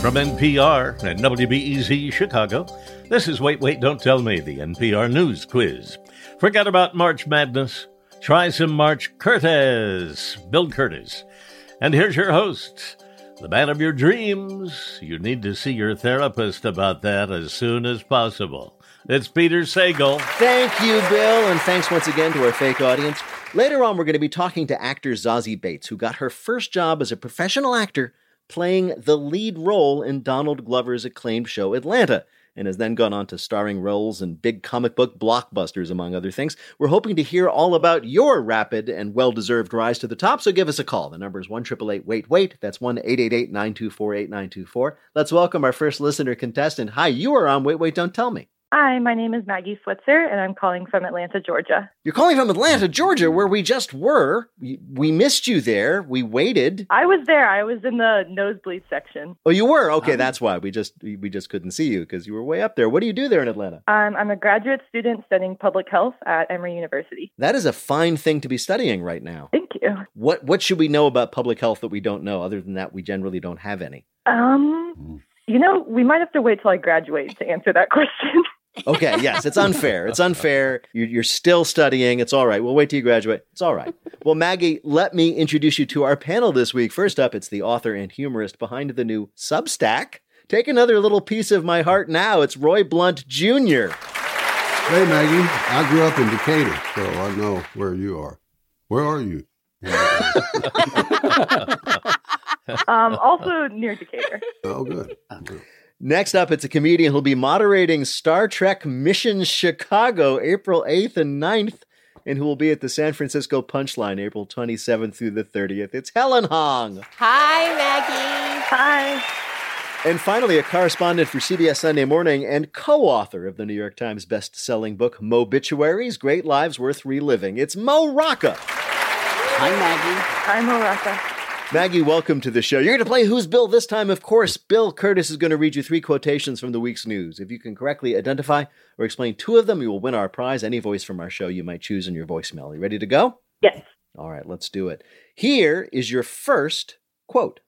From NPR and WBEZ Chicago, this is Wait, Wait, Don't Tell Me, the NPR News Quiz. Forget about March Madness. Try some March Kurtis, Bill Kurtis. And here's your host, the man of your dreams. You need to see your therapist about that as soon as possible. It's Peter Sagal. Thank you, Bill, and thanks once again to our fake audience. Later on, we're going to be talking to actor Zazie Beetz, who got her first job as a professional actor playing the lead role in Donald Glover's acclaimed show Atlanta and has then gone on to starring roles in big comic book blockbusters, among other things. We're hoping to hear all about your rapid and well deserved rise to the top, so give us a call. The number is 1 Wait Wait. That's 1 888 924 8924. Let's welcome our first listener contestant. Hi, you are on Wait Wait Don't Tell Me. Hi, my name is Maggie Switzer, and I'm calling from Atlanta, Georgia. You're calling from Atlanta, Georgia, where we just were. We, we missed you there. We waited. I was there. I was in the nosebleed section. Oh, you were? Okay, um, that's why we just we just couldn't see you because you were way up there. What do you do there in Atlanta? Um, I'm a graduate student studying public health at Emory University. That is a fine thing to be studying right now. Thank you. What what should we know about public health that we don't know? Other than that, we generally don't have any. Um, you know, we might have to wait till I graduate to answer that question. Okay, yes, it's unfair. It's unfair. You're, you're, still studying. It's all right. We'll wait till you graduate. It's all right. Well, Maggie, let me introduce you to our panel this week. First up, it's the author and humorist behind the new Substack. Take another little piece of my heart now. It's Roy Blount Jr. Hey, Maggie. I grew up in Decatur, so I know where you are. Where are you? um, also near Decatur. Oh, good. Next up, it's a comedian who'll be moderating Star Trek Mission Chicago April 8th and 9th, and who will be at the San Francisco Punchline April 27th through the 30th. It's Helen Hong. Hi, Maggie. Hi. And finally, a correspondent for CBS Sunday Morning and co author of the New York Times best-selling book, Mobituaries Great Lives Worth Reliving. It's Mo Rocca. Hi, Maggie. Hi, Mo Rocca. Maggie, welcome to the show. You're going to play Who's Bill this time. Of course, Bill Kurtis is going to read you three quotations from the week's news. If you can correctly identify or explain two of them, you will win our prize. Any voice from our show you might choose in your voicemail. Are you ready to go? Yes. All right, let's do it. Here is your first quote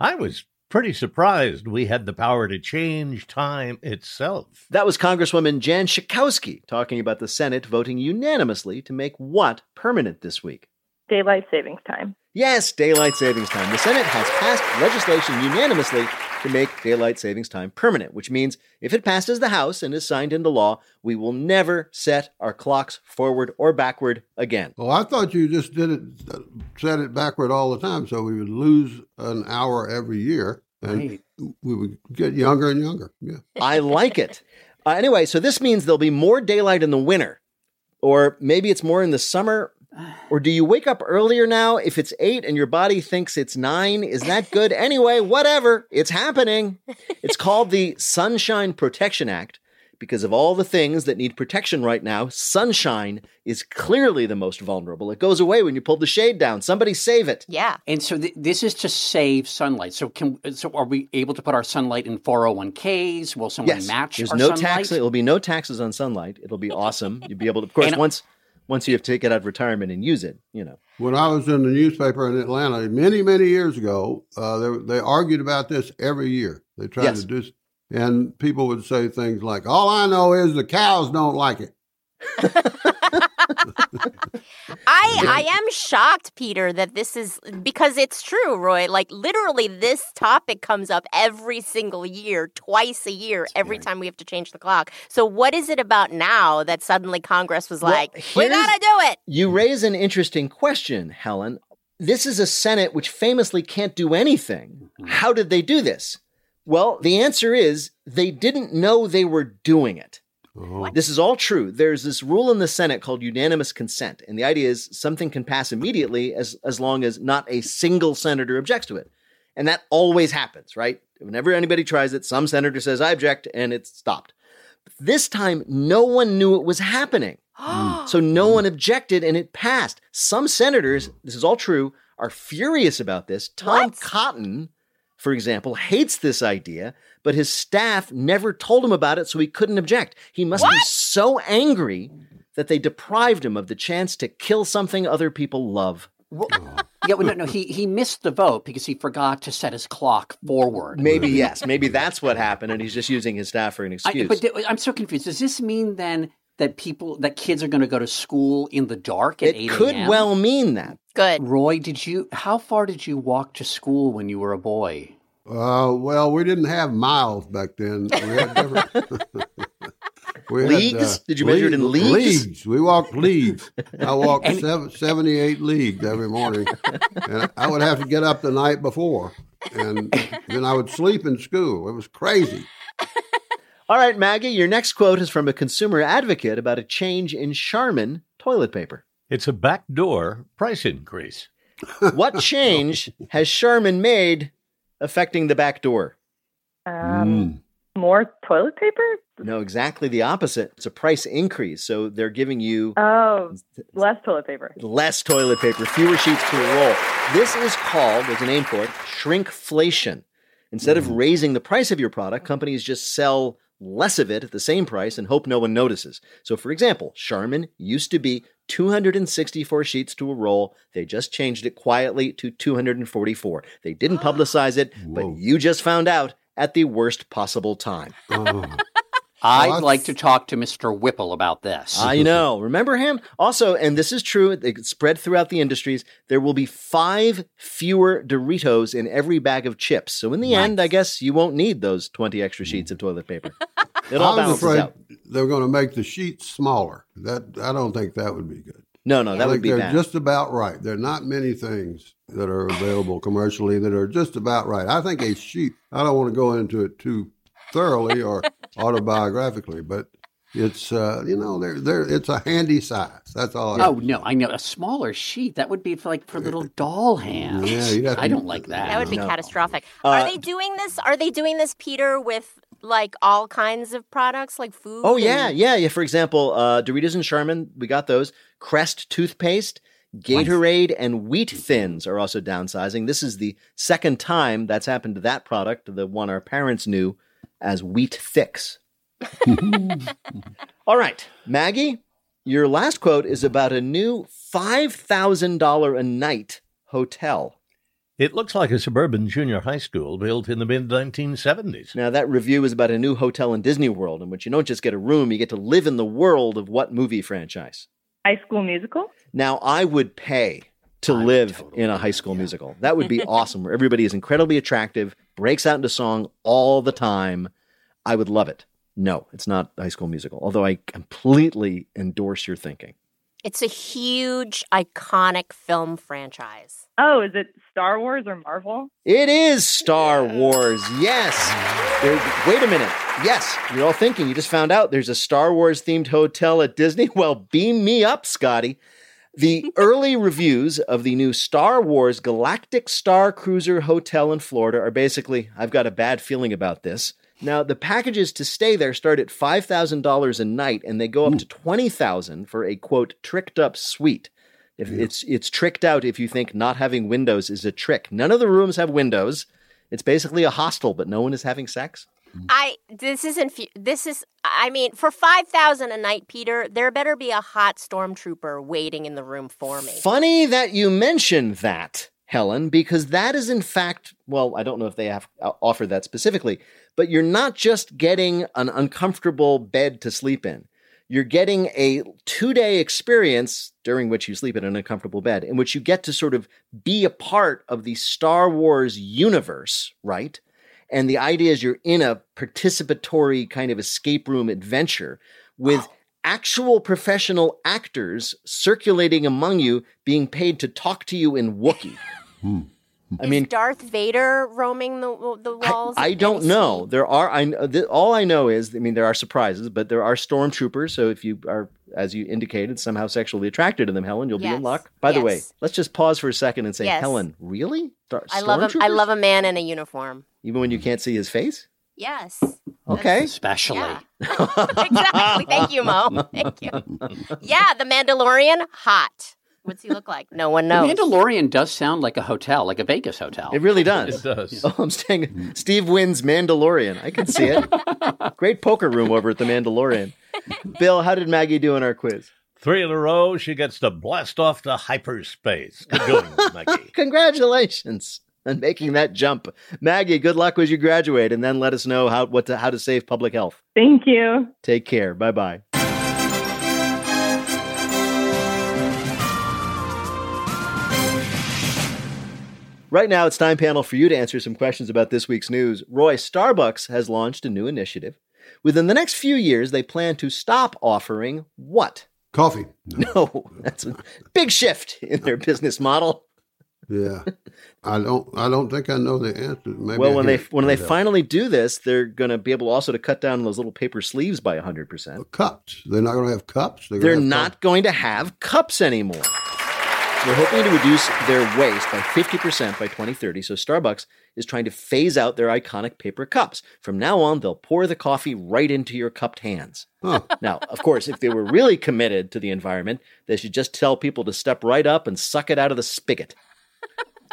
I was pretty surprised we had the power to change time itself. That was Congresswoman Jan Schakowsky talking about the Senate voting unanimously to make what permanent this week? Daylight savings time. Yes, daylight savings time. The Senate has passed legislation unanimously to make daylight savings time permanent, which means if it passes the House and is signed into law, we will never set our clocks forward or backward again. Oh, I thought you just did it, set it backward all the time, so we would lose an hour every year, and right. we would get younger and younger. Yeah, I like it. Uh, anyway, so this means there'll be more daylight in the winter, or maybe it's more in the summer or do you wake up earlier now if it's eight and your body thinks it's nine? Is that good? anyway, whatever. It's happening. It's called the Sunshine Protection Act. Because of all the things that need protection right now, sunshine is clearly the most vulnerable. It goes away when you pull the shade down. Somebody save it. Yeah. And so th- this is to save sunlight. So can so are we able to put our sunlight in 401ks? Will someone yes. match There's our no sunlight? tax. It'll be no taxes on sunlight. It'll be awesome. You'll be able to, of course, and, once once you have to take it out of retirement and use it, you know. When I was in the newspaper in Atlanta many, many years ago, uh, they, they argued about this every year. They tried yes. to do, and people would say things like, "All I know is the cows don't like it." I I am shocked, Peter, that this is because it's true, Roy. Like literally, this topic comes up every single year, twice a year, every time we have to change the clock. So, what is it about now that suddenly Congress was like, "We gotta do it"? You raise an interesting question, Helen. This is a Senate which famously can't do anything. Mm-hmm. How did they do this? Well, the answer is they didn't know they were doing it. This is all true. There's this rule in the Senate called unanimous consent. And the idea is something can pass immediately as, as long as not a single senator objects to it. And that always happens, right? Whenever anybody tries it, some senator says, I object, and it's stopped. But This time, no one knew it was happening. Mm. so no one objected and it passed. Some senators, this is all true, are furious about this. Tom What? Cotton, for example, hates this idea, but his staff never told him about it, so he couldn't object. He must be so angry that they deprived him of the chance to kill something other people love. yeah, well, no, no, he he missed the vote because he forgot to set his clock forward. Maybe yes, maybe that's what happened, and he's just using his staff for an I, excuse. but th- I'm so confused. Does this mean then that people that kids are going to go to school in the dark at it 8 could well mean that. Good. Roy, did you? How far did you walk to school when you were a boy? Uh, well, we didn't have miles back then. We had different. we had, uh, Leagues? Did you measure it in leagues? Leagues. We walked leagues. I walked seven, 78 leagues every morning, and I would have to get up the night before, and then I would sleep in school. It was crazy. All right, Maggie, your next quote is from a consumer advocate about a change in Charmin toilet paper. It's a backdoor price increase. What change has Charmin made affecting the back door? Um, More toilet paper? No, exactly the opposite. It's a price increase. So they're giving you Oh, less toilet paper. less toilet paper, fewer sheets per roll. This is called, there's a name for it, shrinkflation. Instead of raising the price of your product, companies just sell less of it at the same price and hope no one notices. So, for example, Charmin used to be 264 sheets to a roll. They just changed it quietly to 244. They didn't publicize it, but you just found out at the worst possible time. Oh. I'd that's- like to talk to Mr. Whipple about this. I know. Remember him? Also, and this is true, it spread throughout the industries, there will be five fewer Doritos in every bag of chips. So in the end, I guess you won't need those 20 extra sheets of toilet paper. It all I was balances afraid out. they're going to make the sheets smaller. That I don't think that would be good. No, no, I that think would be they're bad. just about right. There are not many things that are available commercially that are just about right. I think a sheet. I don't want to go into it too thoroughly or autobiographically, but it's uh, you know they're, they're, it's a handy size. That's all. I Oh no, I know a smaller sheet that would be for like for little doll hands. Yeah, you'd have I don't like that. That would be No. catastrophic. Uh, are they doing this? Are they doing this, Peter, with like all kinds of products, like food? Oh, yeah, and- yeah, yeah. For example, uh, Doritos and Charmin, we got those. Crest toothpaste, Gatorade, and Wheat Thins are also downsizing. This is the second time that's happened to that product, the one our parents knew as Wheat Thicks. All right, Maggie, your last quote is about a new $5,000 a night hotel. It looks like a suburban junior high school built in the mid 1970s. Now, that review is about a new hotel in Disney World in which you don't just get a room, you get to live in the world of what movie franchise? High School Musical? Now, I would pay to I would live totally in a high school musical. That would be awesome, where everybody is incredibly attractive, breaks out into song all the time. I would love it. No, it's not high school musical, although I completely endorse your thinking. It's a huge, iconic film franchise. Oh, is it Star Wars or Marvel? It is Star Wars. Yes. There, wait a minute. Yes, you're all thinking you just found out there's a Star Wars themed hotel at Disney. Well, beam me up, Scotty. The early reviews of the new Star Wars Galactic Star Cruiser Hotel in Florida are basically, I've got a bad feeling about this. Now, the packages to stay there start at $5,000 a night and they go up to 20000 for a quote, tricked up suite. If it's it's tricked out if you think not having windows is a trick. None of the rooms have windows. It's basically a hostel, but no one is having sex. I this isn't fu- this is I mean for five thousand a night, Peter. There better be a hot stormtrooper waiting in the room for me. Funny that you mentioned that, Helen, because that is in fact, well, I don't know if they have uh, offered that specifically, but you're not just getting an uncomfortable bed to sleep in. You're getting a two day experience during which you sleep in an uncomfortable bed, in which you get to sort of be a part of the Star Wars universe, right? And the idea is you're in a participatory kind of escape room adventure with actual professional actors circulating among you, being paid to talk to you in Wookiee. Hmm. I is mean, Darth Vader roaming the the walls? I of don't know. scene? There are. I kn- th- all I know is. I mean, there are surprises, but there are stormtroopers. So if you are, as you indicated, somehow sexually attracted to them, Helen, you'll be in luck. By the way, let's just pause for a second and say, Yes. Helen, really? Star- I love a, I love a man in a uniform. Even when you can't see his face. Yes. Okay. Especially. Yeah. exactly. Thank you, Mo. Thank you. Yeah, the Mandalorian, hot. What's he look like? No one knows. The knows. Mandalorian does sound like a hotel, like a Vegas hotel. It really does. It does. Oh, I'm staying. Mm. Steve Wynn's Mandalorian. I can see it. Great poker room over at the Mandalorian. Bill, how did Maggie do in our quiz? Three in a row, she gets to blast off to hyperspace. Good going, Maggie. Congratulations on making that jump, Maggie. Good luck as you graduate, and then let us know how what to, how to save public health. Thank you. Take care. Bye bye. Right now, it's time panel for you to answer some questions about this week's news. Roy, Starbucks has launched a new initiative. Within the next few years, they plan to stop offering what? Coffee. No. No, that's a big shift in their business model. Yeah. I don't. I don't think I know the answer. Maybe well, I when they when they finally do this, they're going to be able also to cut down those little paper sleeves by hundred percent. cups, they're not going to have cups. They're, They're gonna have not going to have cups anymore. They're hoping to reduce their waste by 50% by 2030. So Starbucks is trying to phase out their iconic paper cups. From now on, they'll pour the coffee right into your cupped hands. Huh. Now, of course, if they were really committed to the environment, they should just tell people to step right up and suck it out of the spigot.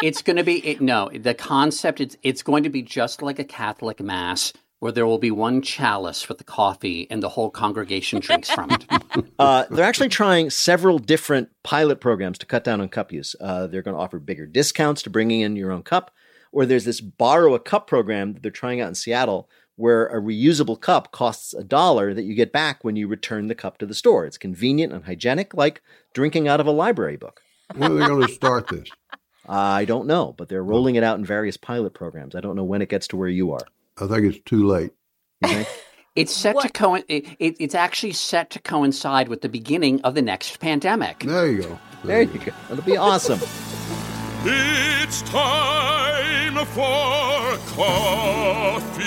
It's going to be it, no. The concept it's it's going to be just like a Catholic mass where there will be one chalice for the coffee and the whole congregation drinks from it. Uh, they're actually trying several different pilot programs to cut down on cup use. Uh, they're going to offer bigger discounts to bringing in your own cup, or there's this borrow a cup program that they're trying out in Seattle, where a reusable cup costs a dollar that you get back when you return the cup to the store. It's convenient and hygienic, like drinking out of a library book. When are they going to start this? I don't know, but they're rolling it out in various pilot programs. I don't know when it gets to where you are. I think it's too late. It's set to co- it, it, it's actually set to coincide with the beginning of the next pandemic. There you go. there you go. It'll be awesome. It's time for coffee.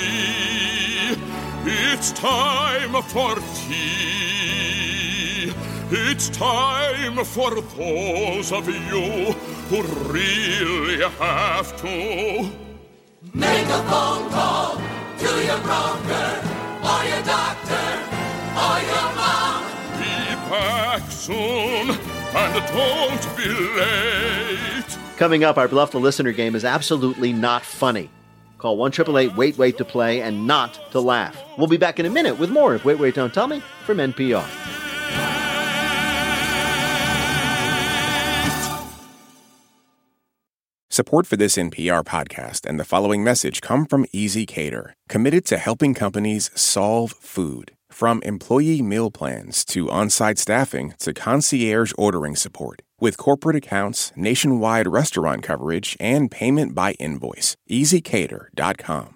It's time for tea. It's time for those of you who really have to. Make a phone call to your broker or your doctor or your mom. Be back soon and don't be late. Coming up, our Bluff the Listener game is absolutely not funny. Call 1 Wait Wait to play and not to laugh. We'll be back in a minute with more of Wait Wait Don't Tell Me from NPR. Support for this NPR podcast and the following message come from ezCater, committed to helping companies solve food. From employee meal plans to on site staffing to concierge ordering support. With corporate accounts, nationwide restaurant coverage, and payment by invoice. ezCater.com.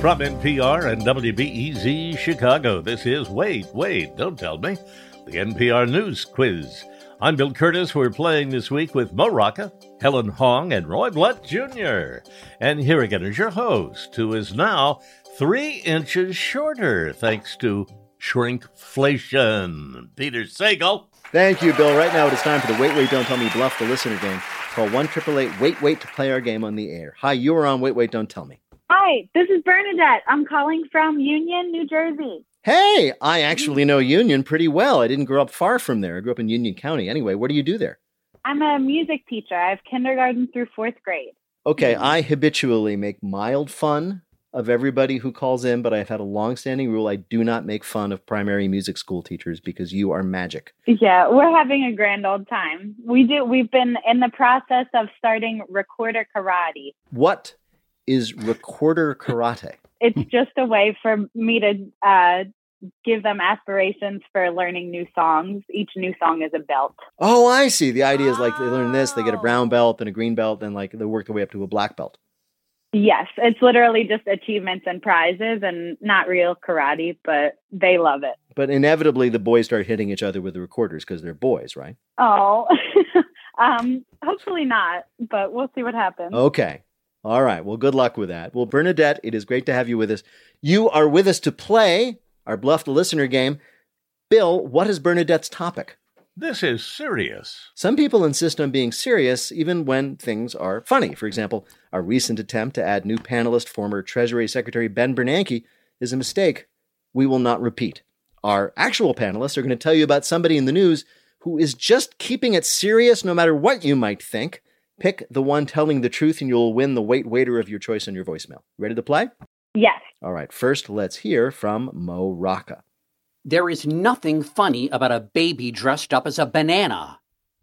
From NPR and WBEZ Chicago, this is Wait, Wait, Don't Tell Me, the NPR News Quiz. I'm Bill Kurtis. We're playing this week with Mo Rocca, Helen Hong, and Roy Blount Jr. And here again is your host, who is now three inches shorter thanks to shrinkflation. Peter Sagal. Thank you, Bill. Right now it is time for the Wait Wait Don't Tell Me Bluff the Listener game. Call 1 Wait Wait to play our game on the air. Hi, you are on Wait Wait Don't Tell Me. Hi, this is Bernadette. I'm calling from Union, New Jersey. Hey, I actually know Union pretty well. I didn't grow up far from there. I grew up in Union County. Anyway, what do you do there? I'm a music teacher. I have kindergarten through fourth grade. Okay, I habitually make mild fun of everybody who calls in, but I've had a long-standing rule: I do not make fun of primary music school teachers because you are magic. Yeah, we're having a grand old time. We do. We've been in the process of starting recorder karate. What is recorder karate? It's just a way for me to uh, give them aspirations for learning new songs. Each new song is a belt. Oh, I see. The idea is like they learn this, they get a brown belt and a green belt, and like they work their way up to a black belt. Yes, it's literally just achievements and prizes and not real karate, but they love it. But inevitably, the boys start hitting each other with the recorders because they're boys, right? Oh, um, hopefully not, but we'll see what happens. Okay. All right. Well, good luck with that. Well, Bernadette, it is great to have you with us. You are with us to play our Bluff the Listener game. Bill, what is Bernadette's topic? This is serious. Some people insist on being serious even when things are funny. For example, our recent attempt to add new panelist, former Treasury Secretary Ben Bernanke, is a mistake we will not repeat. Our actual panelists are going to tell you about somebody in the news who is just keeping it serious no matter what you might think. Pick the one telling the truth and you'll win the wait waiter of your choice on your voicemail. Ready to play? Yes. All right, first let's hear from Mo Rocca. There is nothing funny about a baby dressed up as a banana.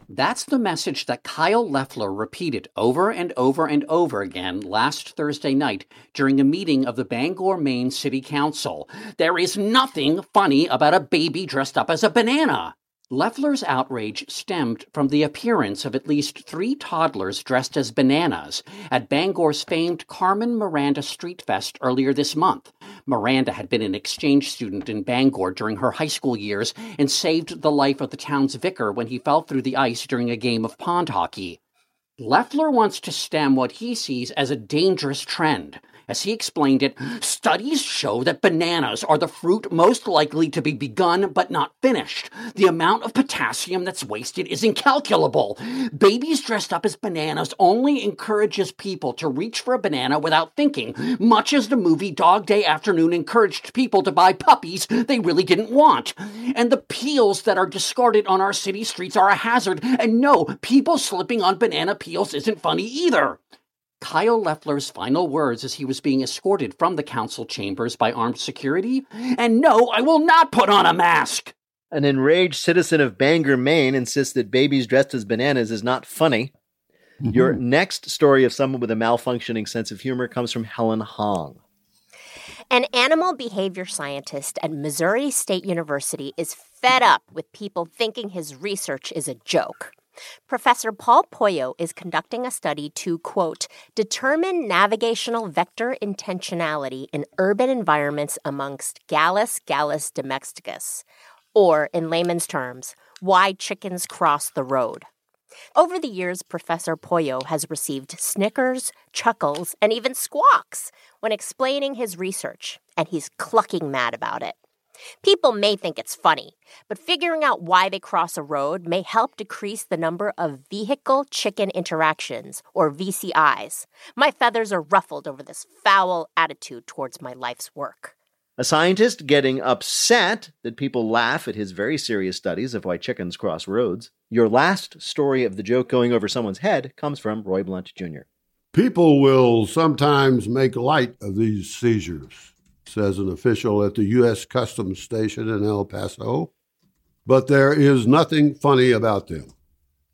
That's the message that Kyle Leffler repeated over and over and over again last Thursday night during a meeting of the Bangor, Maine City Council. There is nothing funny about a baby dressed up as a banana. Loeffler's outrage stemmed from the appearance of at least three toddlers dressed as bananas at Bangor's famed Carmen Miranda Street Fest earlier this month. Miranda had been an exchange student in Bangor during her high school years and saved the life of the town's vicar when he fell through the ice during a game of pond hockey. Leffler wants to stem what he sees as a dangerous trend. As he explained it, studies show that bananas are the fruit most likely to be begun but not finished. The amount of potassium that's wasted is incalculable. Babies dressed up as bananas only encourages people to reach for a banana without thinking, much as the movie Dog Day Afternoon encouraged people to buy puppies they really didn't want. And the peels that are discarded on our city streets are a hazard, and no, people slipping on banana peels isn't funny either. Kyle Loeffler's final words as he was being escorted from the council chambers by armed security. And no, I will not put on a mask. An enraged citizen of Bangor, Maine insists that babies dressed as bananas is not funny. Mm-hmm. Your next story of someone with a malfunctioning sense of humor comes from Helen Hong. An animal behavior scientist at Missouri State University is fed up with people thinking his research is a joke. Professor Paul Poyo is conducting a study to, quote, determine navigational vector intentionality in urban environments amongst Gallus gallus domesticus, or in layman's terms, why chickens cross the road. Over the years, Professor Poyo has received snickers, chuckles, and even squawks when explaining his research, and he's clucking mad about it. People may think it's funny, but figuring out why they cross a road may help decrease the number of vehicle chicken interactions, or VCIs. My feathers are ruffled over this foul attitude towards my life's work. A scientist getting upset that people laugh at his very serious studies of why chickens cross roads. Your last story of the joke going over someone's head comes from Roy Blount Jr. People will sometimes make light of these seizures says an official at the U.S. Customs Station in El Paso. But there is nothing funny about them.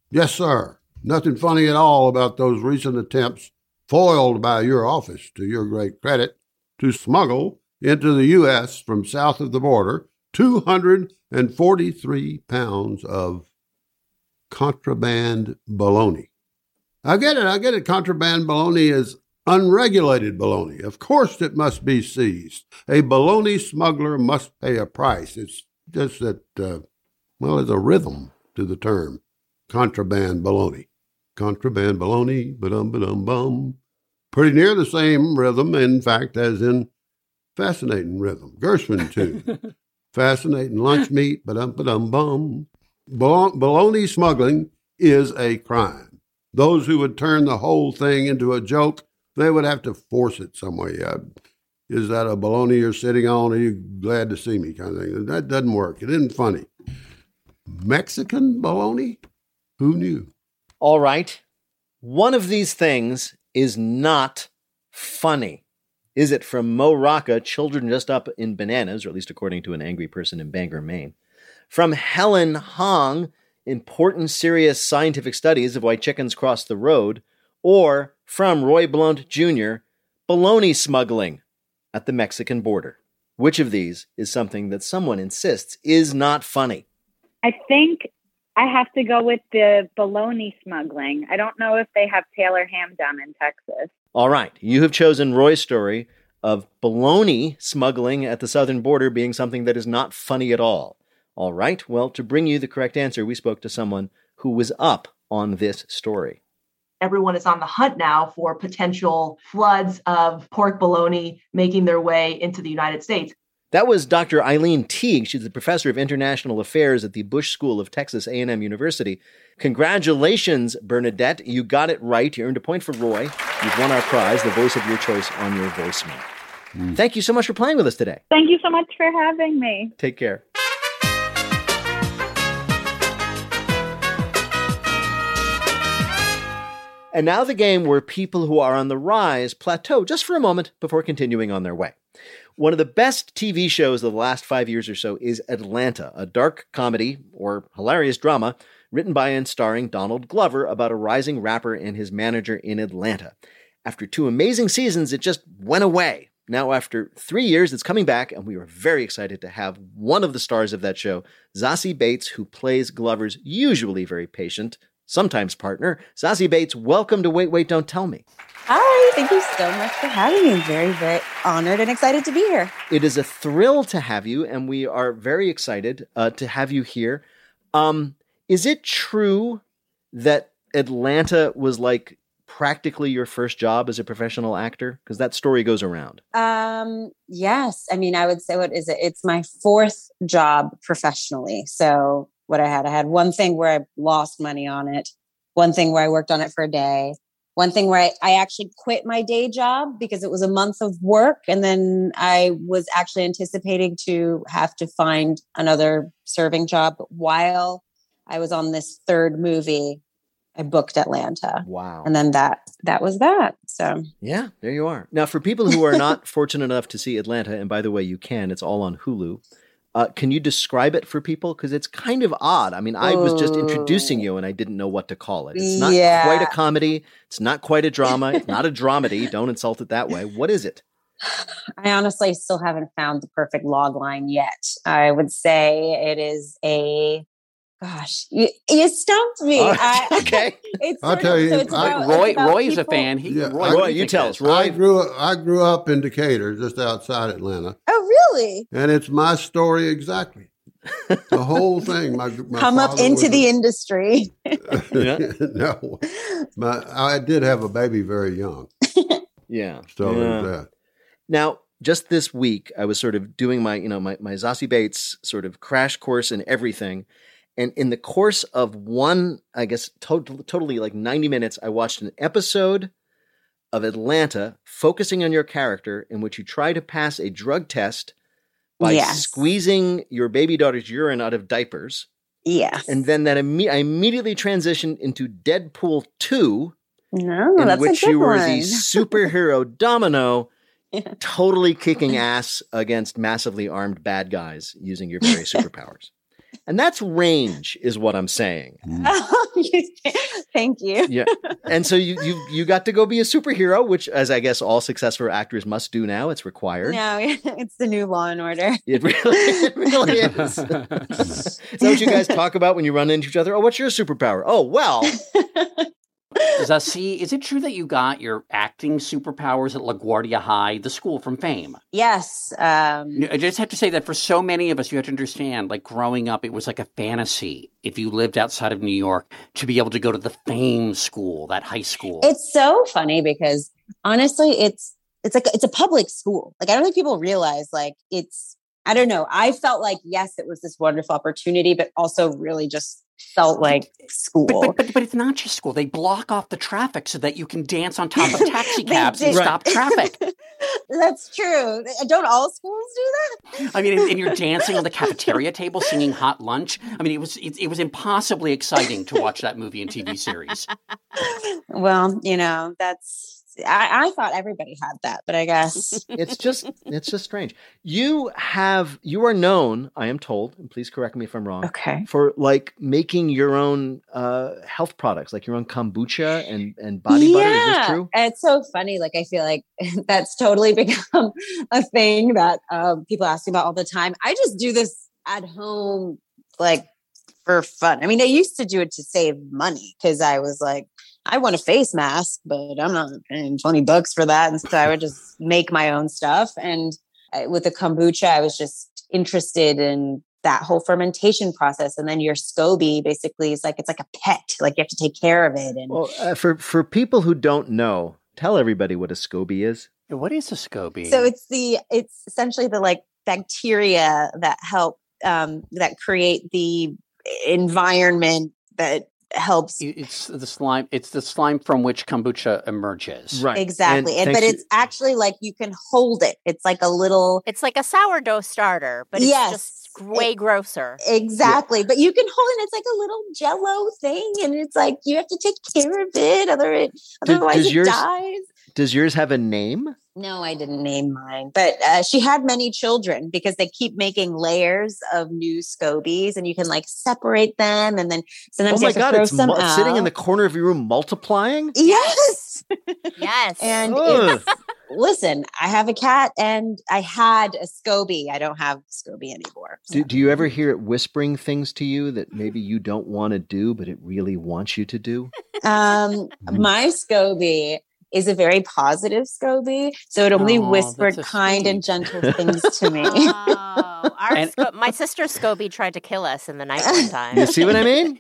Yes, sir. Nothing funny at all about those recent attempts, foiled by your office to your great credit, to smuggle into the U.S. from south of the border 243 pounds of contraband baloney. I get it. I get it. Contraband baloney is Unregulated baloney. Of course it must be seized. A baloney smuggler must pay a price. It's just that, uh, well, there's a rhythm to the term contraband baloney. Contraband baloney, ba-dum, ba-dum, bum. Pretty near the same rhythm, in fact, as in fascinating rhythm. Gershwin tune. fascinating lunch meat, ba-dum, ba-dum, bum. Baloney smuggling is a crime. Those who would turn the whole thing into a joke they would have to force it some way. Uh, is that a baloney you're sitting on? Are you glad to see me? Kind of thing. That doesn't work. It isn't funny. Mexican baloney? Who knew? All right. One of these things is not funny. Is it from Mo Rocca, Children Just Up in Bananas, or at least according to an angry person in Bangor, Maine? From Helen Hong, Important Serious Scientific Studies of Why Chickens Cross the Road, or from Roy Blount Jr., baloney smuggling at the Mexican border. Which of these is something that someone insists is not funny? I think I have to go with the baloney smuggling. I don't know if they have Taylor ham down in Texas. All right, you have chosen Roy's story of baloney smuggling at the southern border being something that is not funny at all. All right, well, to bring you the correct answer, we spoke to someone who was up on this story. Everyone is on the hunt now for potential floods of pork bologna making their way into the United States. That was Dr. Eileen Teague. She's the professor of international affairs at the Bush School of Texas A&M University. Congratulations, Bernadette. You got it right. You earned a point for Roy. You've won our prize, the voice of your choice on your voicemail. Mm. Thank you so much for playing with us today. Thank you so much for having me. Take care. And now the game where people who are on the rise plateau just for a moment before continuing on their way. One of the best TV shows of the last five years or so is Atlanta, a dark comedy or hilarious drama written by and starring Donald Glover about a rising rapper and his manager in Atlanta. After two amazing seasons, it just went away. Now, after three years, it's coming back, and we are very excited to have one of the stars of that show, Zazie Beetz, who plays Glover's usually very patient, sometimes partner. Zazie Beetz, welcome to Wait, Wait, Don't Tell Me. Hi, thank you so much for having me. Very, very honored and excited to be here. It is a thrill to have you, and we are very excited uh, to have you here. Um, is it true that Atlanta was like practically your first job as a professional actor? Because that story goes around. Um, yes. I mean, I would say, what is it? It's my fourth job professionally. So what I had. I had one thing where I lost money on it, one thing where I worked on it for a day, one thing where I, I actually quit my day job because it was a month of work. And then I was actually anticipating to have to find another serving job. But while I was on this third movie, I booked Atlanta. Wow. And then that that was that. So Yeah, there you are. Now for people who are not fortunate enough to see Atlanta, and by the way, you can, it's all on Hulu. Uh, can you describe it for people? Because it's kind of odd. I mean, I was just introducing you and I didn't know what to call it. It's not Yeah. quite a comedy. It's not quite a drama. It's not a dramedy. Don't insult it that way. What is it? I honestly still haven't found the perfect log line yet. I would say it is a gosh, you, you stumped me. Uh, I, okay, I'll sort tell of- you, so it's I- about- Roy, it's Roy is a fan. He, Yeah, Roy, I- Roy, you tell us. Roy. I grew up, I grew up in Decatur, just outside Atlanta, Oh, really? and it's my story exactly. The whole thing. My, my Come up into the a- industry. no, my, I did have a baby very young, Yeah. so Yeah. that. Now, just this week, I was sort of doing my, you know, my, my Zazie Beetz sort of crash course in everything. And in the course of one, I guess, tot- totally like 90 minutes, I watched an episode of Atlanta focusing on your character in which you try to pass a drug test by Yes. squeezing your baby daughter's urine out of diapers. Yes. And then that imme- I immediately transitioned into Deadpool 2, no, in that's which you were one. the superhero Domino, Yeah. totally kicking ass against massively armed bad guys using your various superpowers. And that's range, is what I'm saying. Mm. Thank you. Yeah. And so you you you got to go be a superhero, which, as I guess all successful actors must do now, it's required. No, it's the new Law and Order. It really, it really is. is that what you guys talk about when you run into each other? Oh, what's your superpower? Oh, well, Zazie, is it true that you got your acting superpowers at LaGuardia High, the school from fame? Yes. Um, I just have to say that for so many of us, you have to understand, like growing up, it was like a fantasy if you lived outside of New York to be able to go to the fame school, that high school. it's so funny because honestly, it's it's like it's a public school. Like I don't think people realize like it's I don't know. I felt like yes, it was this wonderful opportunity, but also really just felt like school. But, but, but, but it's not just school. They block off the traffic so that you can dance on top of taxi cabs and stop traffic. That's true. Don't all schools do that? I mean, and, and you're dancing on the cafeteria table singing hot lunch. I mean, it was it, it was impossibly exciting to watch that movie and TV series. Well, you know, that's I, I thought everybody had that, but I guess it's just it's just strange. You have you are known, I am told, and please correct me if I'm wrong. Okay. For like making your own uh, health products, like your own kombucha and and body butter. Is this true? It's so funny. Like I feel like that's totally become a thing that um, people ask me about all the time. I just do this at home, like for fun. I mean, I used to do it to save money because I was like, I want a face mask, but I'm not paying 20 bucks for that. And so I would just make my own stuff. And I, with the kombucha, I was just interested in that whole fermentation process. And then your SCOBY basically is like, it's like a pet, like you have to take care of it. And Well, uh, for for people who don't know, tell everybody what a SCOBY is. What is a SCOBY? so it's the, it's essentially the like bacteria that help, um, that create the environment that helps it's the slime. It's the slime from which kombucha emerges. Right. Exactly. And, but it's actually like you can hold it. It's like a little It's like a sourdough starter, but it's Yes. just way grosser. Exactly. But you can hold it. It's like a little jello thing. And it's like you have to take care of it. Other, Do- otherwise does it yours- dies. Does yours have a name? No, I didn't name mine. But uh, she had many children because they keep making layers of new scobies and you can like separate them. And then sometimes oh you my have to god, throw it's some mu- out. sitting in the corner of your room multiplying. Yes. yes. And listen, I have a cat and I had a SCOBY. I don't have SCOBY anymore. Do, do you ever hear it whispering things to you that maybe you don't want to do, but it really wants you to do? Um, my SCOBY is a very positive SCOBY, so it only Aw, whispered that's so kind and gentle things to me. Oh, our sco- my sister Scobie tried to kill us in the night one time. You see what I mean?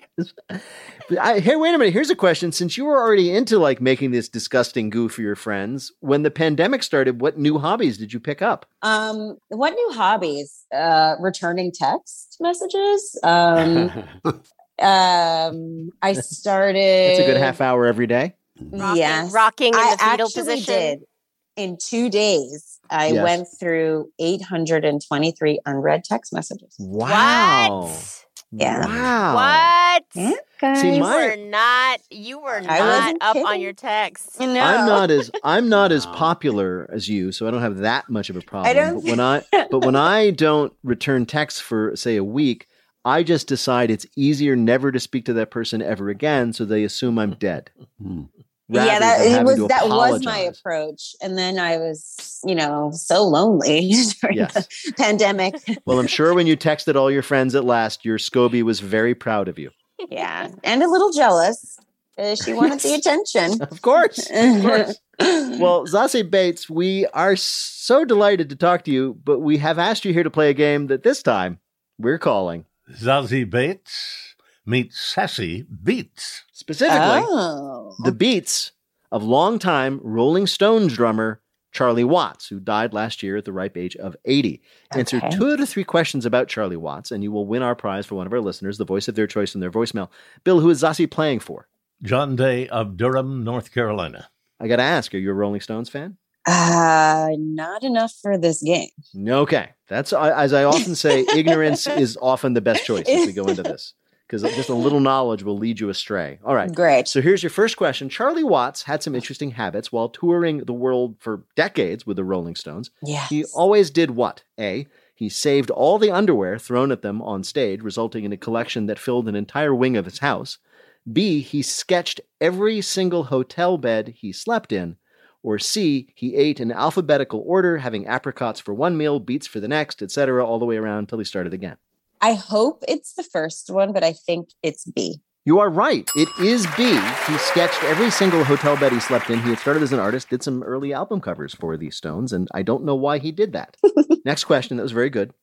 I, hey, wait a minute. Here's a question. Since you were already into like making this disgusting goo for your friends, when the pandemic started, what new hobbies did you pick up? Um, what new hobbies? Uh, returning text messages. Um, um, I started. It's a good half hour every day. Rocking- yes, rocking in I the fetal actually position? Did. In two days, I Yes. went through 823 unread text messages. Wow. Yeah. Wow. What? Yeah, See, you my- were not. You were not wasn't up on your texts. You know, I'm not as I'm not as popular as you, so I don't have that much of a problem. don't but when I but when I don't return texts for say a week, I just decide it's easier never to speak to that person ever again, so they assume I'm dead. rather yeah, that it was that was my approach, and then I was, you know, so lonely during Yes. the pandemic. Well, I'm sure when you texted all your friends at last, your Scoby was very proud of you. yeah, and a little jealous. Uh, she wanted the attention. Of course. Of course. well, Zazie Beetz, we are so delighted to talk to you, but we have asked you here to play a game that this time we're calling Zazie Beetz meets Sassy Beats. specifically Oh. the beats of longtime Rolling Stones drummer Charlie Watts, who died last year at the ripe age of 80. Answer Okay. two to three questions about Charlie Watts, and you will win our prize for one of our listeners, the voice of their choice in their voicemail. Bill, who is Zazie playing for? John Day of Durham, North Carolina. I got to ask, are you a Rolling Stones fan? Uh, not enough for this game. Okay. That's, as I often say, ignorance is often the best choice as we go into this. Because just a little knowledge will lead you astray. All right. Great. So here's your first question. Charlie Watts had some interesting habits while touring the world for decades with the Rolling Stones. Yeah, He always did what? A. He saved all the underwear thrown at them on stage, resulting in a collection that filled an entire wing of his house. B. He sketched every single hotel bed he slept in. Or C. He ate in alphabetical order, having apricots for one meal, beets for the next, etc., all the way around until he started again. I hope it's the first one, but I think it's B. You are right. It is B. He sketched every single hotel bed he slept in. He had started as an artist, did some early album covers for the Stones, and I don't know why he did that. Next question. That was very good.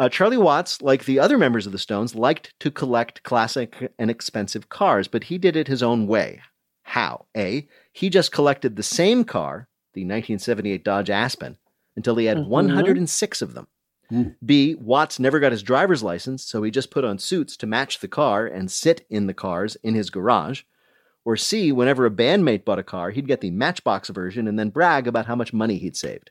Uh, Charlie Watts, like the other members of the Stones, liked to collect classic and expensive cars, but he did it his own way. How? A. He just collected the same car, the 1978 Dodge Aspen, until he had Mhm. 106 of them. B. Watts never got his driver's license, so he just put on suits to match the car and sit in the cars in his garage. Or C. Whenever a bandmate bought a car, he'd get the Matchbox version and then brag about how much money he'd saved.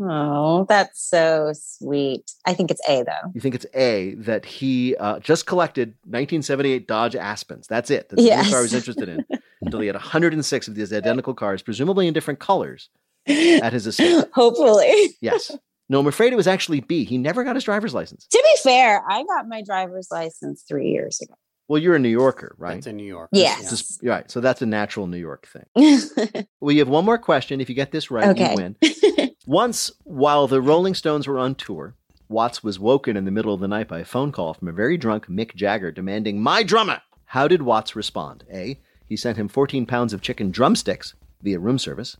Oh, that's so sweet. I think it's A though. You think it's A that he uh, just collected 1978 Dodge Aspens. That's it. That's the Yes. only car he was interested in. until he had 106 of these identical cars, presumably in different colors, at his estate. Hopefully. Yes. No, I'm afraid it was actually B. He never got his driver's license. To be fair, I got my driver's license three years ago. Well, you're a New Yorker, right? That's in New York. Yes. Just, right. So that's a natural New York thing. well, you have one more question. If you get this right, Okay. you win. Once, while the Rolling Stones were on tour, Watts was woken in the middle of the night by a phone call from a very drunk Mick Jagger demanding, My drummer! How did Watts respond? A. He sent him 14 pounds of chicken drumsticks via room service.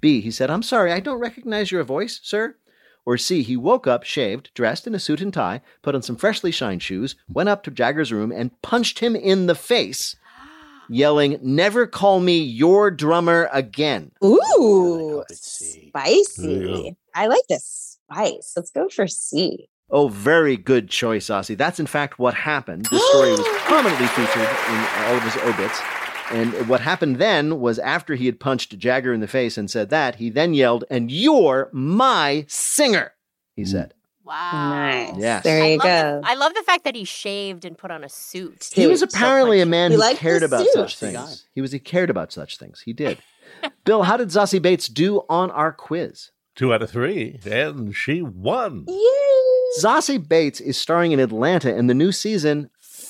B. He said, I'm sorry, I don't recognize your voice, sir. Or C. He woke up, shaved, dressed in a suit and tie, put on some freshly shined shoes, went up to Jagger's room, and punched him in the face, yelling, Never call me your drummer again. Ooh, There you spicy. I like this spice. Let's go for C. Oh, very good choice, Zazie. That's in fact what happened. This story was prominently featured in all of his obits. And what happened then was after he had punched Jagger in the face and said that, he then yelled, And you're my singer, he mm. said. Wow. Nice. Yes. There I you love go. The, I love the fact that he shaved and put on a suit. He was Suit. apparently a man He who cared about suit. such things. He was he cared about such things. He did. Bill, how did Zazie Beetz do on our quiz? Two out of three, and she won. Yay! Zazie Beetz is starring in Atlanta, in the new season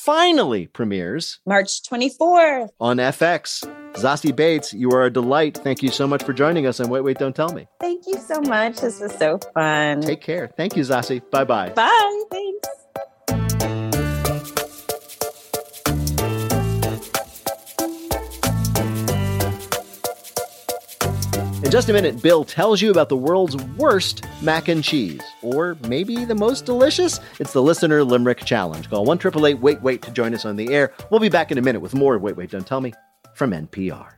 finally premieres March 24th. on FX. Zazie Beetz, you are a delight. Thank you so much for joining us on Wait, Wait, Don't Tell Me. Thank you so much. This was so fun. Take care. Thank you, Zazie. Bye bye. Bye. Thanks. In just a minute, Bill tells you about the world's worst mac and cheese. Or maybe the most delicious? It's the Listener Limerick Challenge. Call 1 Wait Wait to join us on the air. We'll be back in a minute with more Wait Wait Don't Tell Me from NPR.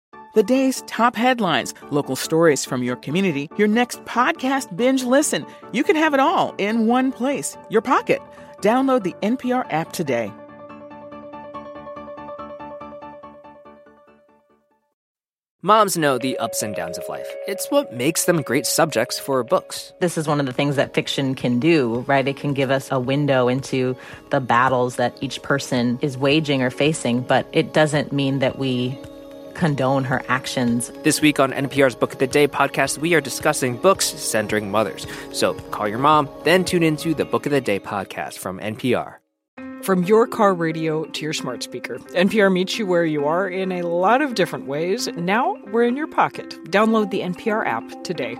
The day's top headlines, local stories from your community, your next podcast binge listen. You can have it all in one place, your pocket. Download the NPR app today. Moms know the ups and downs of life. It's what makes them great subjects for books. This is one of the things that fiction can do, right? It can give us a window into the battles that each person is waging or facing, but it doesn't mean that we condone her actions. This week on NPR's Book of the Day podcast, we are discussing books centering mothers. So call your mom, then tune into the Book of the Day podcast from NPR. From your car radio to your smart speaker, NPR meets you where you are in a lot of different ways. Now we're in your pocket. Download the NPR app today.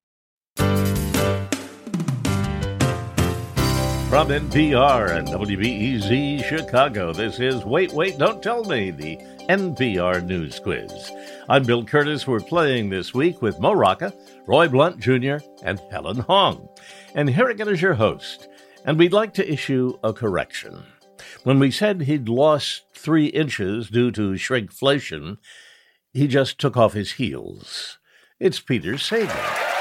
From NPR and WBEZ Chicago, this is Wait, Wait, Don't Tell Me, the NPR News Quiz. I'm Bill Kurtis. We're playing this week with Mo Rocca, Roy Blount Jr., and Helen Hong. And here again is your host. And we'd like to issue a correction. When we said he'd lost three inches due to shrinkflation, he just took off his heels. It's Peter Sagal.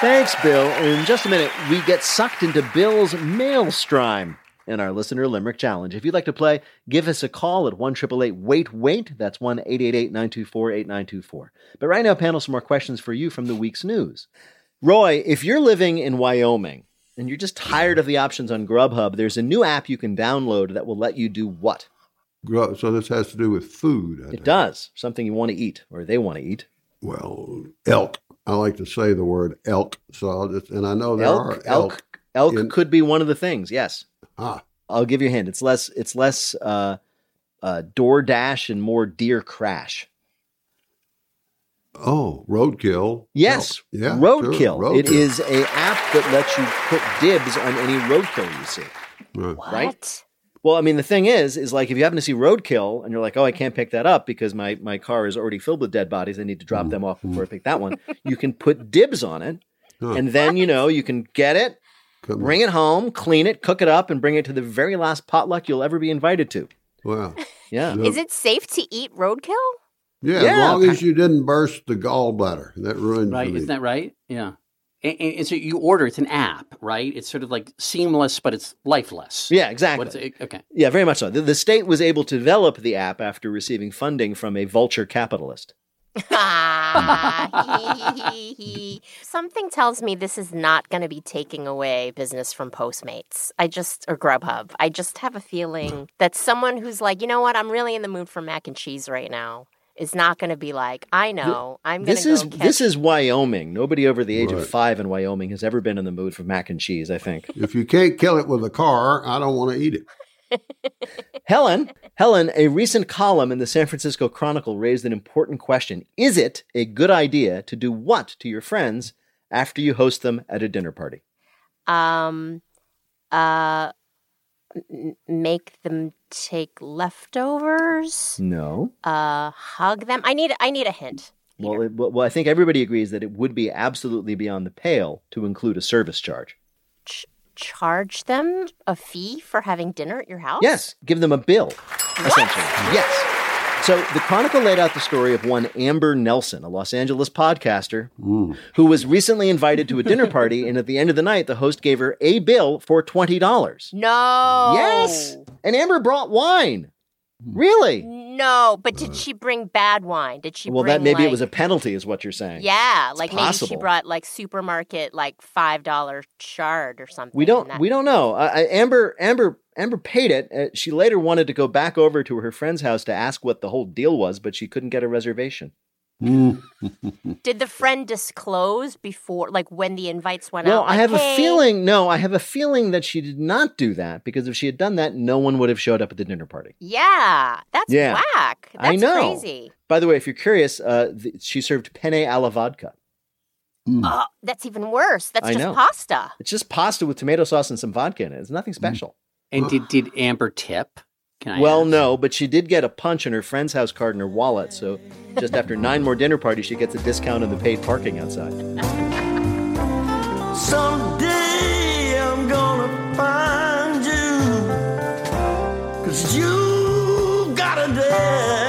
Thanks, Bill. In just a minute, we get sucked into Bill's maelstrom in our listener limerick challenge. If you'd like to play, give us a call at one triple eight wait wait. That's one eight eight eight nine two four eight nine two four. But right now, panel, some more questions for you from the week's news. Roy, if you're living in Wyoming and you're just tired of the options on Grubhub, there's a new app you can download that will let you do what? Gro- So this has to do with food. I It think. does something you want to eat or they want to eat. Well, elk. I like to say the word elk. So I'll just, and I know there elk, are elk, elk. elk in- could be one of the things. Yes. Ah. I'll give you a hint. It's less. It's less uh, uh, DoorDash and more Deer Crash. Oh, roadkill. Yes, Oh, yeah, roadkill. sure, It roadkill. is a app that lets you put dibs on any roadkill you see. Right? Well, I mean, the thing is, is like if you happen to see roadkill and you're like, oh, I can't pick that up because my my car is already filled with dead bodies. I need to drop mm-hmm. them off mm-hmm. before I pick that one. You can put dibs on it, Huh. and then you know you can get it, bring it home, clean it, cook it up, and bring it to the very last potluck you'll ever be invited to. Wow. Yeah. Is it safe to eat roadkill? Yeah, Yeah, as long as you didn't burst the gallbladder. That ruined Right? Isn't that right? Yeah. And, and, and so you order it's an app, right? It's sort of like seamless, but it's lifeless. Yeah, exactly. What is it? Okay. Yeah, very much so. The, the state was able to develop the app after receiving funding from a vulture capitalist. Something tells me this is not going to be taking away business from Postmates. I just, or Grubhub. I just have a feeling that someone who's like, you know what, I'm really in the mood for mac and cheese right now is not going to be like, I know, I'm going This to is catch this is Wyoming. Nobody over the age Right. of five in Wyoming has ever been in the mood for mac and cheese. I think. If you can't kill it with a car, I don't want to eat it. Helen, Helen, a recent column in the San Francisco Chronicle raised an important question. Is it a good idea to do what to your friends after you host them at a dinner party? um uh m- make them take leftovers No. uh hug them i need i need a hint Well, it, well, well, I think everybody agrees that it would be absolutely beyond the pale to include a service charge. charge them a fee for having dinner at your house Yes, give them a bill, essentially. Yes. So the Chronicle laid out the story of one Amber Nelson, a Los Angeles podcaster, who was recently invited to a dinner party, and at the end of the night, the host gave her a bill for twenty dollars. no Yes, and Amber brought wine. Really? no but did she bring bad wine did she well, bring that maybe like, it was a penalty, is what you're saying. yeah It's like maybe she brought like supermarket like five dollar shard or something We don't. that- We don't know. Uh, uh, Amber. Amber. Amber paid it. Uh, she later wanted to go back over to her friend's house to ask what the whole deal was, but she couldn't get a reservation. did the friend disclose before like when the invites went Well, out I like, have "Hey, a feeling. No, I have a feeling that she did not do that because if she had done that, no one would have showed up at the dinner party. Yeah, that's Yeah. whack. That's I know. crazy. By the way, if you're curious, uh, th- she served penne alla vodka. Oh, that's even worse. That's I just know. pasta. It's just pasta with tomato sauce and some vodka in it. It's nothing special. And did did Amber tip? Can I well, ask? no, but she did get a punch in her friend's house card in her wallet. So just after nine more dinner parties, she gets a discount on the paid parking outside. Someday I'm gonna find you. Cause you got a debt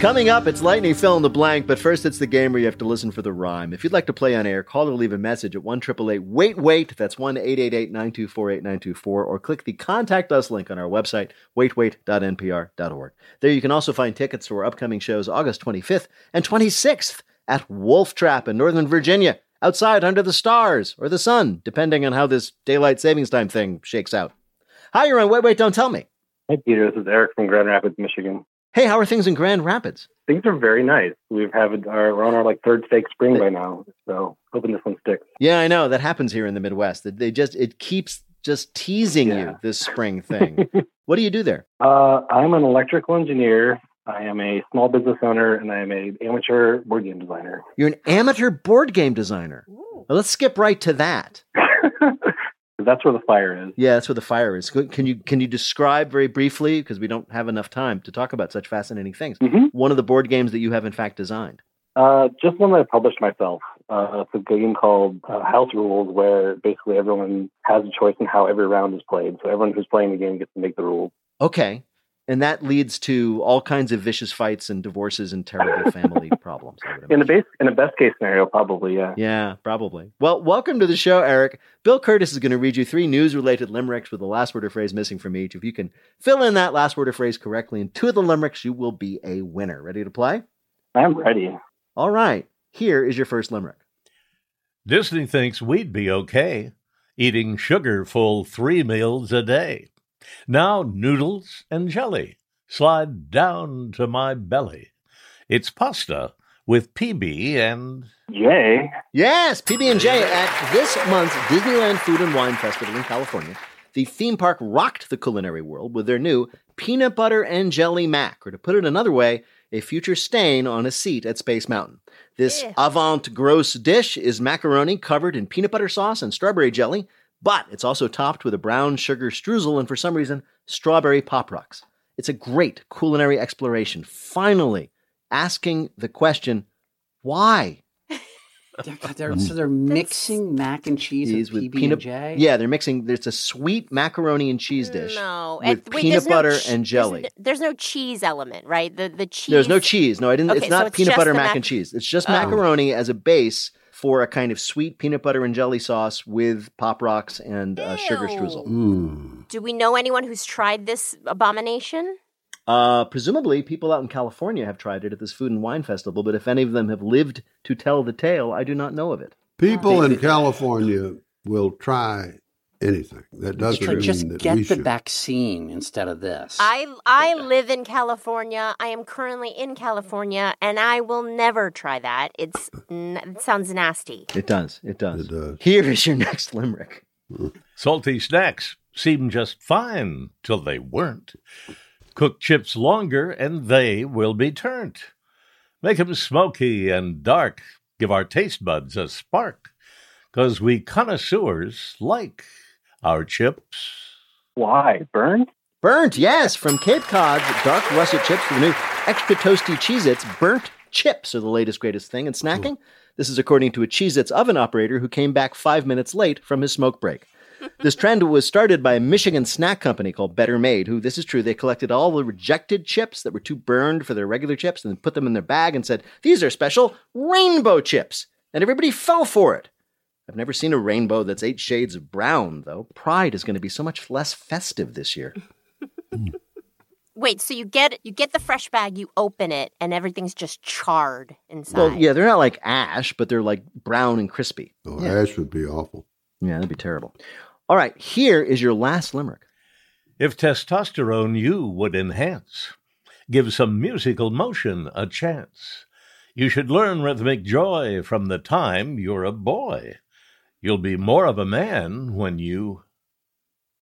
Coming up, it's lightning fill in the blank, but first it's the game where you have to listen for the rhyme. If you'd like to play on air, call or leave a message at 1 Wait Wait. That's 1 888 924 8924, or click the Contact Us link on our website, waitwait.npr.org. There you can also find tickets our upcoming shows August 25th and 26th at Wolf Trap in Northern Virginia, outside under the stars or the sun, depending on how this daylight savings time thing shakes out. Hi, you're on Wait Wait, Don't Tell Me. Hey, Peter. This is Eric from Grand Rapids, Michigan. Hey, how are things in Grand Rapids? Things are very nice. We've had our we're on our like third steak spring by now, so hoping this one sticks. Yeah, I know that happens here in the Midwest. That They just it keeps just teasing you this spring thing. what do you do there? Uh, I'm an electrical engineer. I am a small business owner, and I am a amateur board game designer. You're an amateur board game designer. Well, let's skip right to that. That's where the fire is. Yeah, that's where the fire is. Can you can you describe very briefly because we don't have enough time to talk about such fascinating things? One of the board games that you have in fact designed. Uh, just one that I published myself. Uh, it's a game called uh, House Rules, where basically everyone has a choice in how every round is played. So everyone who's playing the game gets to make the rules. Okay. And that leads to all kinds of vicious fights and divorces and terrible family problems. In the base, in a best case scenario, probably, yeah. Yeah, probably. Well, welcome to the show, Eric. Bill Kurtis is going to read you three news related limericks with the last word or phrase missing from each. If you can fill in that last word or phrase correctly in two of the limericks, you will be a winner. Ready to play? I'm ready. All right. Here is your first limerick. Disney thinks we'd be okay eating sugar full three meals a day. Now noodles and jelly slide down to my belly. It's pasta with PB and J. Yes, PB and J at this month's Disneyland Food and Wine Festival in California. The theme park rocked the culinary world with their new peanut butter and jelly mac, or to put it another way, a future stain on a seat at Space Mountain. This avant gross dish is macaroni covered in peanut butter sauce and strawberry jelly, but it's also topped with a brown sugar streusel and for some reason, strawberry pop rocks. It's a great culinary exploration. Finally, asking the question, why? They're, they're- mm. so they're mixing mac and cheese Cheese with PB and J. Yeah, they're mixing. There's a sweet macaroni and cheese dish No, with wait, peanut there's no butter ch- and there's jelly. There's no cheese element, right? The the cheese. There's no cheese. No, I didn't. Okay, it's so not it's peanut butter mac mac- and cheese. It's just Oh. macaroni as a base for a kind of sweet peanut butter and jelly sauce with pop rocks and uh, sugar streusel. Mm. Do we know anyone who's tried this abomination? Uh, presumably, people out in California have tried it at this food and wine festival, but if any of them have lived to tell the tale, I do not know of it. People in California will try anything. That doesn't Just, mean just that get we the should. vaccine instead of this. I I live in California. I am currently in California, and I will never try that. It's it sounds nasty. It does. It does. It does. Here is your next limerick. Salty snacks seem just fine till they weren't. Cook chips longer and they will be turned. Make 'em smoky and dark. Give our taste buds a spark. 'Cause we connoisseurs like our chips. Why? Burned? Burnt, yes, from Cape Cod's dark russet chips to the new extra toasty Cheez Its, burnt chips are the latest greatest thing in snacking. This is according to a Cheez Its oven operator who came back five minutes late from his smoke break. this trend was started by a Michigan snack company called Better Made, who, this is true, they collected all the rejected chips that were too burned for their regular chips and then put them in their bag and said, These are special rainbow chips. And everybody fell for it. I've never seen a rainbow that's eight shades of brown, though. Pride is going to be so much less festive this year. Wait, so you get you get the fresh bag, you open it, and everything's just charred inside. Well, yeah, they're not like ash, but they're like brown and crispy. Oh, yeah. ash would be awful. Yeah, that'd be terrible. All right, here is your last limerick. If testosterone you would enhance, give some musical motion a chance. You should learn rhythmic joy from the time you're a boy. You'll be more of a man when you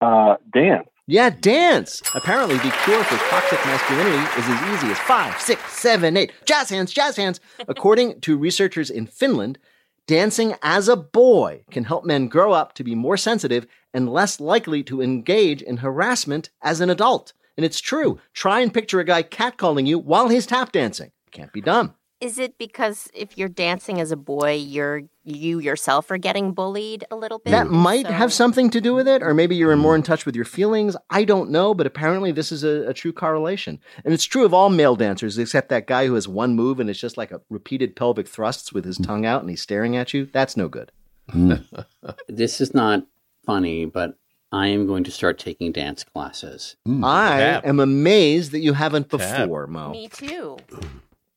uh, dance. Yeah, dance. Apparently, the cure for toxic masculinity is as easy as five, six, seven, eight. Jazz hands, jazz hands. According to researchers in Finland, dancing as a boy can help men grow up to be more sensitive and less likely to engage in harassment as an adult. And it's true. Try and picture a guy catcalling you while he's tap dancing. Can't be done. Is it because if you're dancing as a boy, you're you yourself are getting bullied a little bit? That might So- have something to do with it, or maybe you're more in touch with your feelings. I don't know, but apparently this is a, a true correlation. And it's true of all male dancers, except that guy who has one move and it's just like a repeated pelvic thrusts with his mm. tongue out and he's staring at you. That's no good. Mm. this is not funny, but I am going to start taking dance classes. Mm. I Tap. am amazed that you haven't Tap. before, Mo. Me too.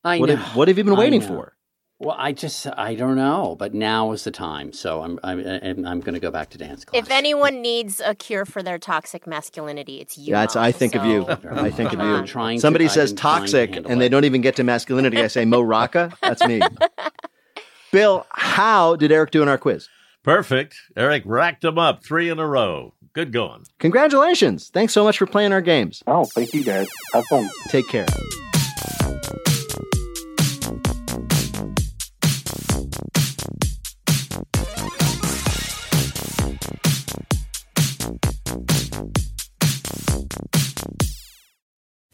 I What know. have- what have you been waiting for? Well, I just I don't know, but now is the time, so I'm I'm I'm, I'm going to go back to dance class. If anyone needs a cure for their toxic masculinity, it's you. That's it's, Mom. I think of you. I think of I'm you. trying Somebody I've says been trying to toxic and they don't even get to masculinity. I say Mo Rocca. That's me. Bill, how did Eric do in our quiz? Perfect. Eric racked them up three in a row. Good going. Congratulations. Thanks so much for playing our games. Oh, thank you guys. Have fun. Take care.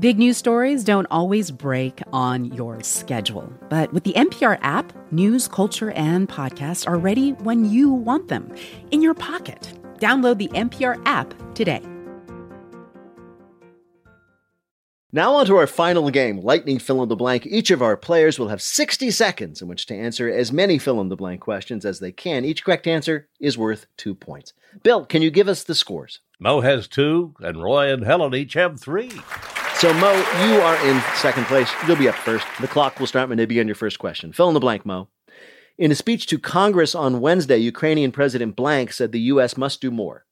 Big news stories don't always break on your schedule. But with the NPR app, news, culture, and podcasts are ready when you want them in your pocket. Download the NPR app today. Now, on to our final game, Lightning Fill in the Blank. Each of our players will have 60 seconds in which to answer as many fill in the blank questions as they can. Each correct answer is worth two points. Bill, can you give us the scores? Mo has two, and Roy and Helen each have three. So, Mo, you are in second place. You'll be up first. The clock will start when they begin your first question. Fill in the blank, Mo. In a speech to Congress on Wednesday, Ukrainian President Blank said the U.S. must do more.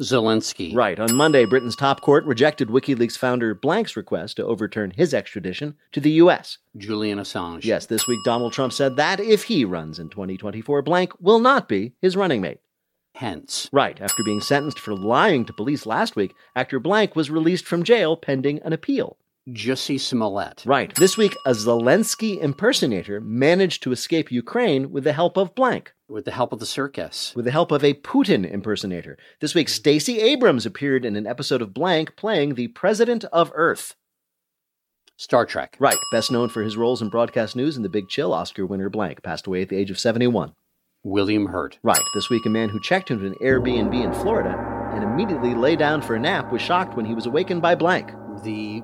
Zelensky. Right. On Monday, Britain's top court rejected WikiLeaks founder Blank's request to overturn his extradition to the U.S. Julian Assange. Yes, this week Donald Trump said that if he runs in 2024, Blank will not be his running mate. Pence. Right. After being sentenced for lying to police last week, actor Blank was released from jail pending an appeal. Jussie Smollett. Right. This week, a Zelensky impersonator managed to escape Ukraine with the help of Blank. With the help of the circus. With the help of a Putin impersonator. This week, Stacey Abrams appeared in an episode of Blank playing the President of Earth. Star Trek. Right. Best known for his roles in broadcast news and The Big Chill, Oscar winner Blank passed away at the age of 71. William Hurt. Right. This week, a man who checked into an Airbnb in Florida and immediately lay down for a nap was shocked when he was awakened by Blank. The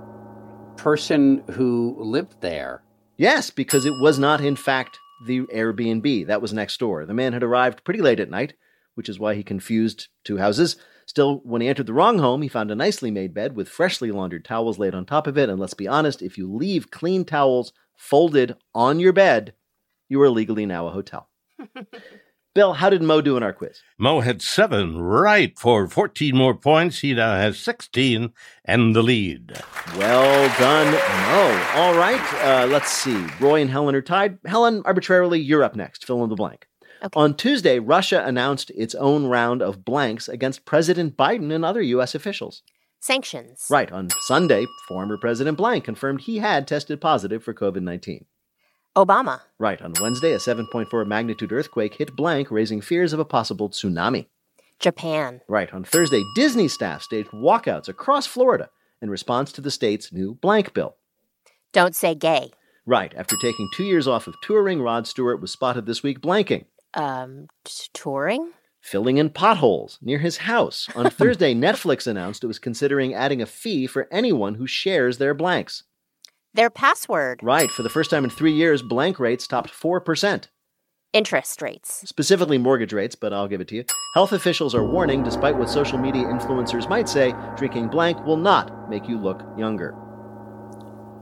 person who lived there. Yes, because it was not, in fact, the Airbnb. That was next door. The man had arrived pretty late at night, which is why he confused two houses. Still, when he entered the wrong home, he found a nicely made bed with freshly laundered towels laid on top of it. And let's be honest, if you leave clean towels folded on your bed, you are legally now a hotel. Bill, how did Mo do in our quiz? Mo had seven right for 14 more points. He now has 16 and the lead. Well done, Mo. All right, uh, let's see. Roy and Helen are tied. Helen, arbitrarily, you're up next. Fill in the blank. Okay. On Tuesday, Russia announced its own round of blanks against President Biden and other U.S. officials. Sanctions. Right. On Sunday, former President Blank confirmed he had tested positive for COVID 19. Obama. Right. On Wednesday, a 7.4 magnitude earthquake hit Blank, raising fears of a possible tsunami. Japan. Right. On Thursday, Disney staff staged walkouts across Florida in response to the state's new blank bill. Don't say gay. Right. After taking two years off of touring, Rod Stewart was spotted this week blanking, Um, touring? filling in potholes near his house. On Thursday, Netflix announced it was considering adding a fee for anyone who shares their blanks. Their password. Right. For the first time in three years, blank rates topped 4%. Interest rates. specifically mortgage rates, but I'll give it to you. Health officials are warning, despite what social media influencers might say, drinking blank will not make you look younger.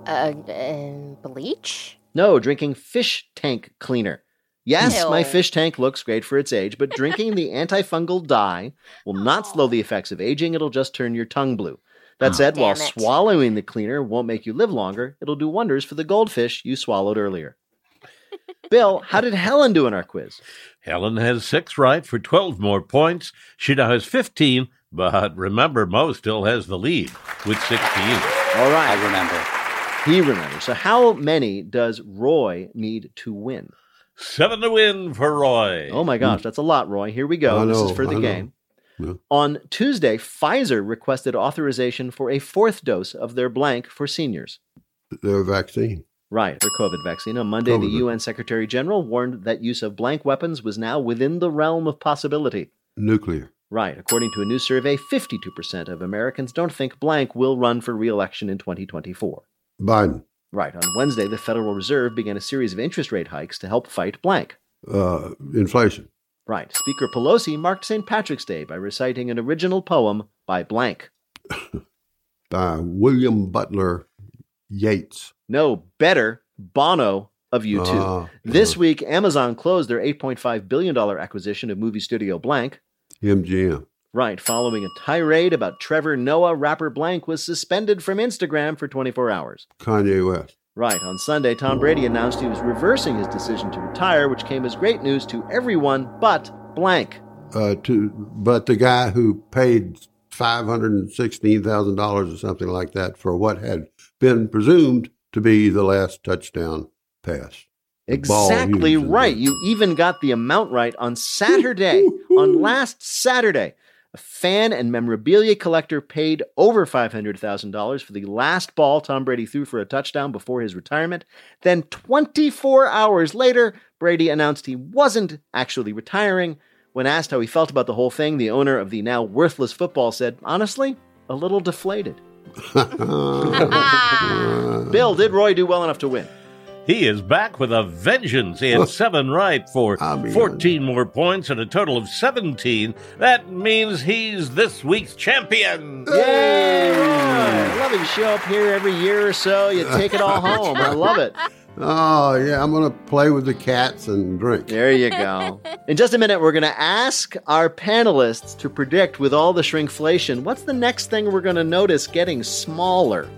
Uh, uh, bleach? No, drinking fish tank cleaner. Yes, Ew. my fish tank looks great for its age, but drinking the antifungal dye will not slow the effects of aging, it'll just turn your tongue blue. That said, while it. swallowing the cleaner won't make you live longer, it'll do wonders for the goldfish you swallowed earlier. Bill, how did Helen do in our quiz? Helen has six right for 12 more points. She now has 15, but remember, Mo still has the lead with 16. All right. I remember. He remembers. So, how many does Roy need to win? Seven to win for Roy. Oh my gosh, that's a lot, Roy. Here we go. I this is for the I know. Yeah. On Tuesday, Pfizer requested authorization for a fourth dose of their blank for seniors. Their vaccine. Right, their COVID vaccine. On Monday, the UN Secretary General warned that use of blank weapons was now within the realm of possibility. Nuclear. Right, according to a new survey, 52% of Americans don't think blank will run for re election in 2024. Biden. Right, on Wednesday, the Federal Reserve began a series of interest rate hikes to help fight blank. Uh, inflation. Right. Speaker Pelosi marked St. Patrick's Day by reciting an original poem by blank. By William Butler Yeats. No, better, Bono of U2. Ah, this week, Amazon closed their $8.5 billion acquisition of movie studio Blank. MGM. Right, following a tirade about Trevor Noah, rapper Blank was suspended from Instagram for 24 hours. Kanye West. Right, on Sunday, Tom Brady announced he was reversing his decision to retire, which came as great news to everyone but Blank. Uh, to but the guy who paid five hundred and sixteen thousand dollars or something like that for what had been presumed to be the last touchdown pass. Exactly right. You even got the amount right on Saturday. on last Saturday, a fan and memorabilia collector paid over $500,000 for the last ball Tom Brady threw for a touchdown before his retirement. Then, 24 hours later, Brady announced he wasn't actually retiring. When asked how he felt about the whole thing, the owner of the now worthless football said, honestly, a little deflated. Bill, did Roy do well enough to win? He is back with a vengeance. He had seven right for 14 more points and a total of 17. That means he's this week's champion. Yay! I love it. You show up here every year or so, you take it all home. I love it. Oh, yeah, I'm going to play with the cats and drink. There you go. In just a minute, we're going to ask our panelists to predict with all the shrinkflation what's the next thing we're going to notice getting smaller.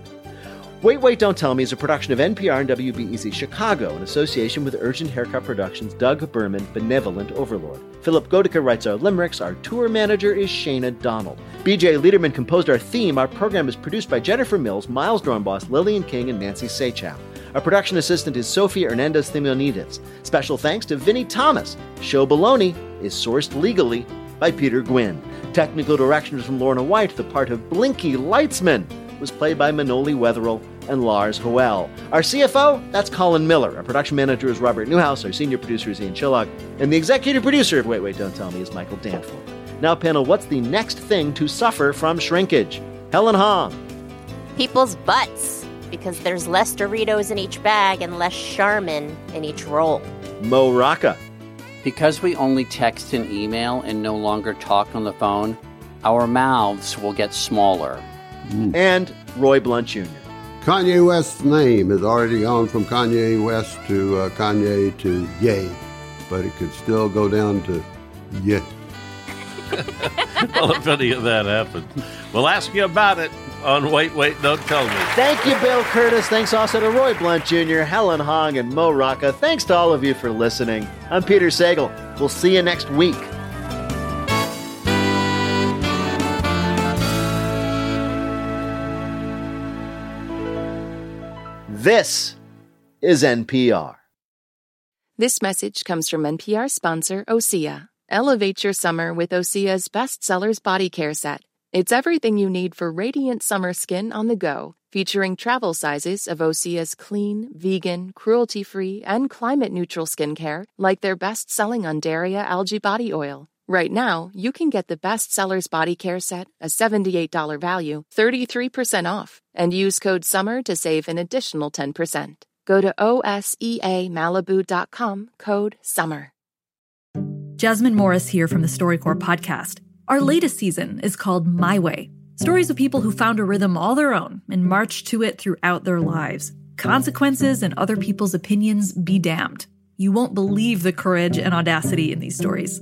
Wait, Wait, Don't Tell Me is a production of NPR and WBEZ Chicago in association with Urgent Haircut Productions' Doug Berman, Benevolent Overlord. Philipp Goedicke writes our limericks. Our tour manager is Shayna Donald. BJ Leiderman composed our theme. Our program is produced by Jennifer Mills, Miles Doornbos, Lillian King, and Nancy Saechao. Our production assistant is Sophia Hernandez Thimonides. Special thanks to Vinnie Thomas. Show Baloney is sourced legally by Peter Gwynn. Technical direction directions from Lorna White. The part of Blinky Lightsman was played by Manoli Wetherill and Lars Hoel. Our CFO, that's Colin Miller. Our production manager is Robert Newhouse. Our senior producer is Ian Chillag. And the executive producer of Wait, Wait, Don't Tell Me is Michael Danforth. Now, panel, what's the next thing to suffer from shrinkage? Helen Hong. People's butts, because there's less Doritos in each bag and less Charmin in each roll. Mo Rocca. Because we only text and email and no longer talk on the phone, our mouths will get smaller. And Roy Blount Jr. Kanye West's name has already gone from Kanye West to uh, Kanye to Ye, but it could still go down to Ye. well, if any of that happens, we'll ask you about it on Wait, Wait, Don't Tell Me. Thank you, Bill Kurtis. Thanks also to Roy Blount Jr., Helen Hong, and Mo Rocca. Thanks to all of you for listening. I'm Peter Sagal. We'll see you next week. This is NPR. This message comes from NPR sponsor Osea. Elevate your summer with Osea's bestsellers body care set. It's everything you need for radiant summer skin on the go, featuring travel sizes of Osea's clean, vegan, cruelty free, and climate neutral skincare, like their best selling Undaria algae body oil. Right now, you can get the bestsellers body care set, a $78 value, 33% off, and use code SUMMER to save an additional 10%. Go to OSEAMalibu.com, code SUMMER. Jasmine Morris here from the StoryCorps podcast. Our latest season is called My Way stories of people who found a rhythm all their own and marched to it throughout their lives. Consequences and other people's opinions be damned. You won't believe the courage and audacity in these stories.